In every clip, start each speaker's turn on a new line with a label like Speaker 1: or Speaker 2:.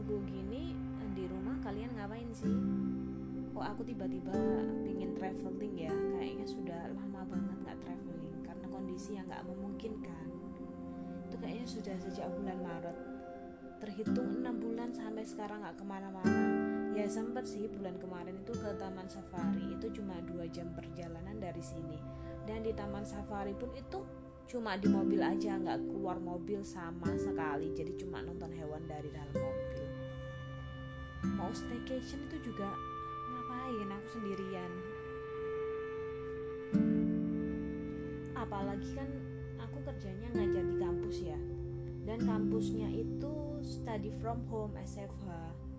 Speaker 1: minggu gini di rumah kalian ngapain sih? Kok aku tiba-tiba pengen traveling ya? Kayaknya sudah lama banget nggak traveling karena kondisi yang nggak memungkinkan. Itu kayaknya sudah sejak bulan Maret. Terhitung enam bulan sampai sekarang nggak ke mana-mana. Ya sempet sih bulan kemarin itu ke Taman Safari. Itu cuma dua jam perjalanan dari sini. Dan di Taman Safari pun itu cuma di mobil aja nggak keluar mobil sama sekali. Jadi cuma nonton hewan dari dalam mobil mau staycation itu juga ngapain? Aku sendirian. Apalagi kan aku kerjanya ngajar di kampus ya. Dan kampusnya itu study from home SFH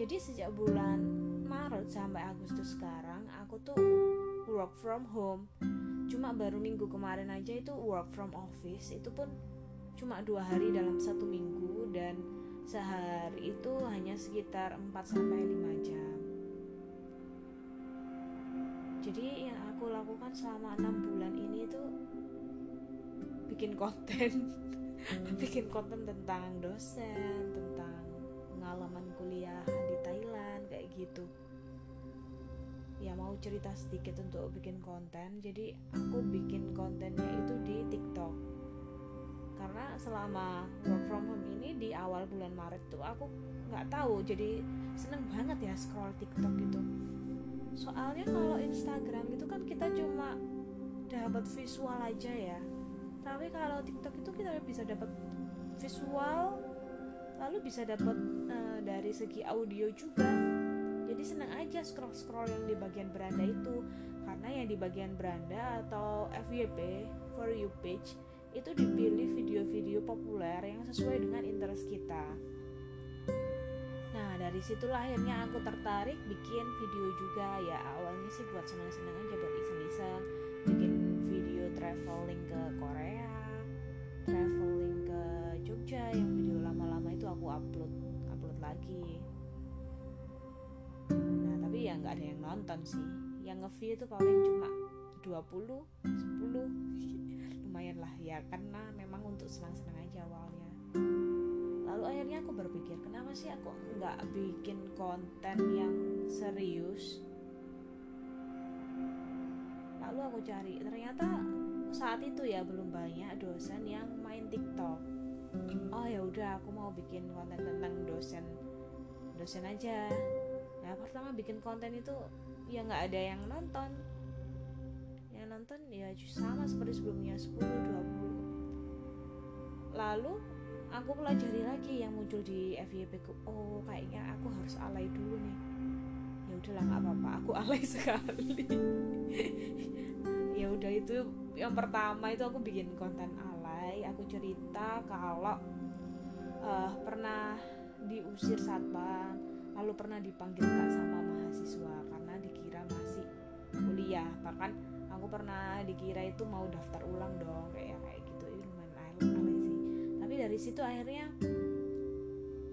Speaker 1: jadi sejak bulan Maret sampai Agustus sekarang aku tuh work from home. Cuma baru minggu kemarin aja itu work from office. Itu pun cuma dua hari dalam satu minggu dan sehari itu hanya sekitar 4 sampai 5 jam. Jadi yang aku lakukan selama enam bulan ini itu bikin konten. Bikin konten tentang dosen tentang pengalaman kuliah di Thailand kayak gitu. Ya mau cerita sedikit untuk bikin konten. Jadi aku bikin kontennya itu di TikTok. Karena selama work from home di awal bulan Maret tuh aku nggak tahu. Jadi seneng banget ya scroll TikTok gitu. Soalnya kalau Instagram itu kan kita cuma dapat visual aja ya. Tapi kalau TikTok itu kita bisa dapat visual lalu bisa dapat uh, dari segi audio juga. Jadi senang aja scroll scroll yang di bagian beranda itu. Karena yang di bagian beranda atau FYP for you page itu dipilih video-video populer yang sesuai dengan interest kita. Nah dari situlah akhirnya aku tertarik bikin video juga. Ya awalnya sih buat senang-senang aja buat iseng-iseng. Bikin video traveling ke Korea traveling ke Jogja yang video lama-lama itu aku upload upload lagi. Nah tapi ya nggak ada yang nonton sih. Yang nge-view itu paling cuma 20 10 lah ya karena memang untuk senang-senang aja awalnya. Lalu akhirnya aku berpikir kenapa sih aku nggak bikin konten yang serius? Lalu aku cari ternyata saat itu ya belum banyak dosen yang main TikTok. Oh ya udah aku mau bikin konten tentang dosen dosen aja. Nah pertama bikin konten itu ya nggak ada yang nonton nonton ya sama seperti sebelumnya 10 20 lalu aku pelajari lagi yang muncul di FYP ku. Oh kayaknya aku harus alay dulu nih. Ya udahlah nggak apa-apa aku alay sekali. Ya udah itu yang pertama itu aku bikin konten alay aku cerita kalau uh, pernah diusir satpam lalu pernah dipanggil kak sama mahasiswa karena dikira masih kuliah. Bahkan aku pernah dikira itu mau daftar ulang dong kayak kayak gitu. Ini lumayan alay, alay sih? Tapi dari situ akhirnya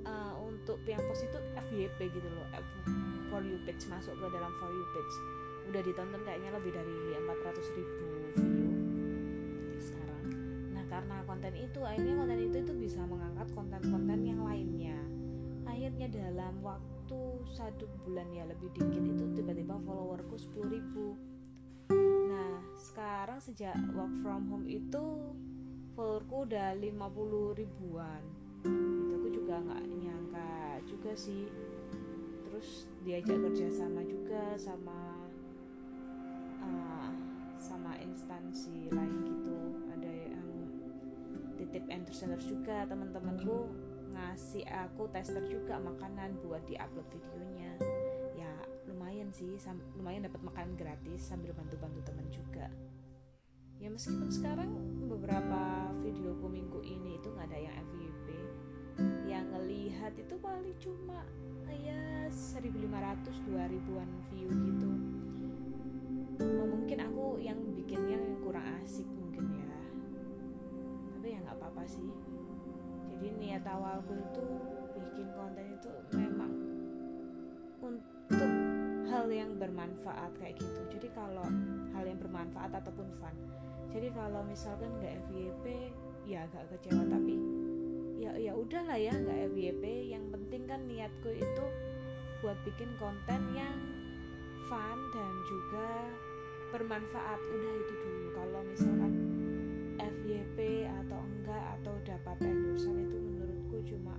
Speaker 1: uh, untuk yang pos itu FYP gitu loh F for you page masuk ke dalam for you page. Udah ditonton kayaknya lebih dari 400 ribu view sekarang. Nah karena konten itu akhirnya konten itu itu bisa mengangkat konten-konten yang lainnya. Akhirnya dalam waktu satu bulan ya lebih dikit itu tiba-tiba followerku 10 ribu sekarang sejak work from home itu followerku udah 50 ribuan. Itu aku juga nggak nyangka juga sih. Terus diajak kerja sama juga sama uh, sama instansi lain gitu. Ada yang titip endorse juga. Teman-temanku ngasih aku tester juga makanan buat diupload videonya. ya sih lumayan dapat makanan gratis sambil bantu-bantu teman juga. Ya meskipun sekarang beberapa videoku minggu ini itu nggak ada yang FYP yang ngelihat itu paling cuma ya 1500 2000-an view gitu. Mungkin aku yang bikinnya yang kurang asik mungkin ya. Tapi ya nggak apa-apa sih. Jadi niat awalku itu bikin konten itu memang untuk hal yang bermanfaat kayak gitu. Jadi kalau hal yang bermanfaat ataupun fun. Jadi kalau misalkan nggak FYP ya agak kecewa. Tapi ya ya udahlah ya nggak FYP yang penting kan niatku itu buat bikin konten yang fun dan juga bermanfaat. Udah itu dulu. Kalau misalkan FYP atau enggak atau dapat endorsement itu menurutku cuma